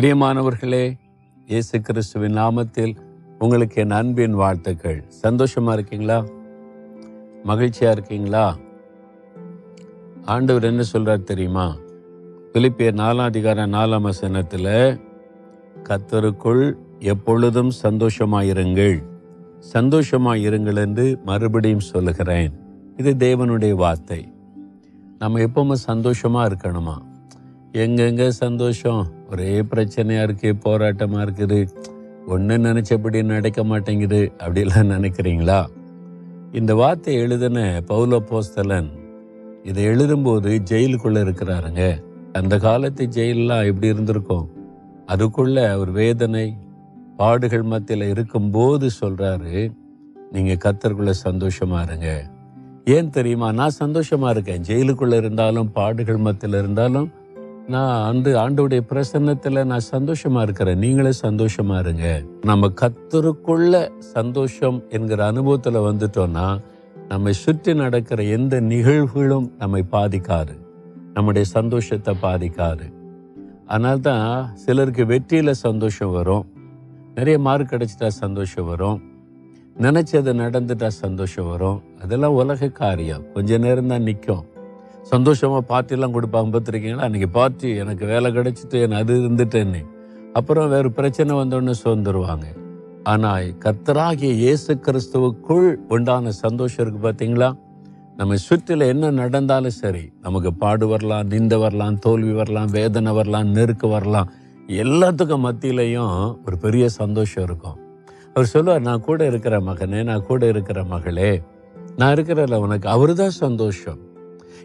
பிரியமானவர்களே இயேசு கிறிஸ்துவின் நாமத்தில் உங்களுக்கு என் அன்பின் வாழ்த்துக்கள். சந்தோஷமா இருக்கீங்களா? மகிழ்ச்சியா இருக்கீங்களா? ஆண்டவர் என்ன சொல்றார் தெரியுமா? பிலிப்பிய நாலாம் அதிகார நாலாம் வசனத்தில் கத்தருக்குள் எப்பொழுதும் சந்தோஷமாயிருங்கள். சந்தோஷமாயிருங்கள் என்று மறுபடியும் சொல்லுகிறேன். இது தேவனுடைய வார்த்தை. நம்ம எப்பவுமே சந்தோஷமா இருக்கணுமா? எங்கெங்க சந்தோஷம்? ஒரே பிரச்சனையாக இருக்கு போராட்டமாக இருக்குது. ஒன்று நினச்சபடி நடக்க மாட்டேங்குது அப்படிலாம் நினைக்கிறீங்களா? இந்த வார்த்தை எழுதின பௌல போஸ்தலன் இதை எழுதும்போது ஜெயிலுக்குள்ளே இருக்கிறாருங்க. அந்த காலத்து ஜெயிலெலாம் எப்படி இருந்திருக்கும்? அதுக்குள்ள அவர் வேதனை பாடுகள் மத்தியில் இருக்கும்போது சொல்கிறாரு நீங்கள் கத்தருக்குள்ளே சந்தோஷமா இருங்க. ஏன் தெரியுமா? நான் சந்தோஷமாக இருக்கேன். ஜெயிலுக்குள்ளே இருந்தாலும் பாடுகள் மத்தியில் இருந்தாலும் நான் அந்த ஆண்டோடைய பிரசன்னத்தில் நான் சந்தோஷமா இருக்கிறேன். நீங்களே சந்தோஷமா இருங்க. நம்ம கத்தருக்குள்ள சந்தோஷம் என்கிற அனுபவத்தில் வந்துட்டோம்னா நம்மை சுற்றி நடக்கிற எந்த நிகழ்வுகளும் நம்மை பாதிக்காது. நம்முடைய சந்தோஷத்தை பாதிக்காது. அதனால தான் சிலருக்கு வெற்றியில் சந்தோஷம் வரும். நிறைய மார்க் கிடைச்சிட்டா சந்தோஷம் வரும். நினச்சது நடந்துட்டா சந்தோஷம் வரும். அதெல்லாம் உலக காரியம். கொஞ்ச நேரம் தான் நிற்கும் சந்தோஷமாக பார்ட்டிலாம் கொடுப்பாங்க பார்த்துருக்கீங்களா? அன்றைக்கி பார்ட்டி எனக்கு வேலை கிடச்சிட்டு என் அது இருந்துட்டேன்னு. அப்புறம் வேறு பிரச்சனை வந்தோடனே சோர்ந்துருவாங்க ஆனால் கர்த்தராகிய இயேசு கிறிஸ்துவுக்குள் உண்டான சந்தோஷம் இருக்கு பார்த்தீங்களா? நம்ம சுற்றில என்ன நடந்தாலும் சரி நமக்கு பாடு வரலாம் நிந்த வரலாம் தோல்வி வரலாம் வேதனை வரலாம் நெருக்கு வரலாம் எல்லாத்துக்கும் மத்தியிலையும் ஒரு பெரிய சந்தோஷம் இருக்கும். அவர் சொல்லுவார் நான் கூட இருக்கிற மகனே நான் கூட இருக்கிற மகளே நான் இருக்கிறல உனக்கு அவர்தான் சந்தோஷம்.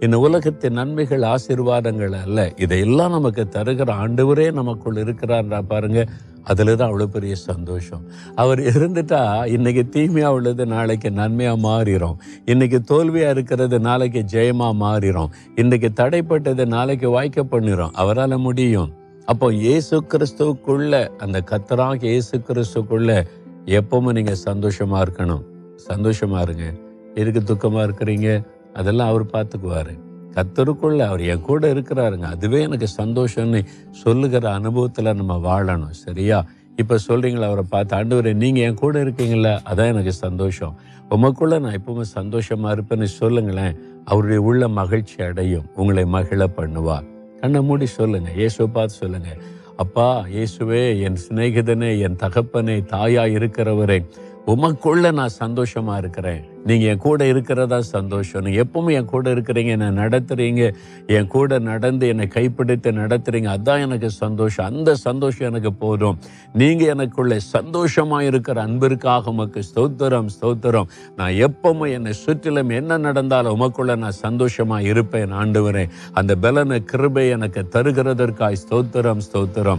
இந்த உலகத்தின் நன்மைகள் ஆசீர்வாதங்கள் அல்ல. இதையெல்லாம் நமக்கு தருகிற ஆண்டவரே நமக்குள் இருக்கிறார்ன்றா பாருங்க. அதில் தான் அவ்வளோ பெரிய சந்தோஷம். அவர் இருந்துட்டா இன்னைக்கு தீமையா உள்ளது நாளைக்கு நன்மையா மாறிடும் இன்னைக்கு தோல்வியா இருக்கிறது நாளைக்கு ஜெயமா மாறிடும் இன்னைக்கு தடைப்பட்டது நாளைக்கு வாய்க்க பண்ணிடும் அவரால் முடியும். அப்போ இயேசு கிறிஸ்துவுக்குள்ள அந்த கத்தராக இயேசு கிறிஸ்துக்குள்ள எப்பவுமே நீங்க சந்தோஷமா இருக்கணும். சந்தோஷமா இருங்க. எதுக்கு துக்கமா இருக்கிறீங்க? அதெல்லாம் அவர் பார்த்துக்குவாரு கத்தருக்குள்ள அவர் என் கூட இருக்கிறாருங்க. அதுவே எனக்கு சந்தோஷம்னு சொல்லுகிற அனுபவத்தில் நம்ம வாழணும். சரியா? இப்போ சொல்கிறீங்களா அவரை பார்த்து ஆண்டவரே நீங்கள் என் கூட இருக்கீங்களா அதான் எனக்கு சந்தோஷம். உமக்குள்ளே நான் எப்பவுமே சந்தோஷமா இருப்பேன்னு சொல்லுங்களேன். அவருடைய உள்ள மகிழ்ச்சி அடையும். உங்களை மகிழ பண்ணுவா. கண்ணை மூடி சொல்லுங்கள் இயேசுவை பார்த்து சொல்லுங்க. அப்பா இயேசுவே என் சிநேகிதனே என் தகப்பனே தாயா இருக்கிறவரே உமக்குள்ள நான் சந்தோஷமா இருக்கிறேன். நீங்க என் கூட இருக்கிறதா சந்தோஷம். நீங்க எப்பவும் என் கூட இருக்கிறீங்க என்னை நடத்துறீங்க என் கூட நடந்து என்னை கைப்பிடித்து நடத்துறீங்க. அதான் எனக்கு சந்தோஷம். அந்த சந்தோஷம் எனக்கு போதும். நீங்க எனக்குள்ள சந்தோஷமா இருக்கிற அன்பிற்காக உமக்கு ஸ்தோத்திரம் ஸ்தோத்திரம். நான் எப்பவும் என்னை சுற்றிலும் என்ன நடந்தாலும் உமக்குள்ள நான் சந்தோஷமா இருப்பேன் ஆண்டவரே. அந்த பலன கிருபை எனக்கு தருகிறதற்காய் ஸ்தோத்திரம் ஸ்தோத்திரம்.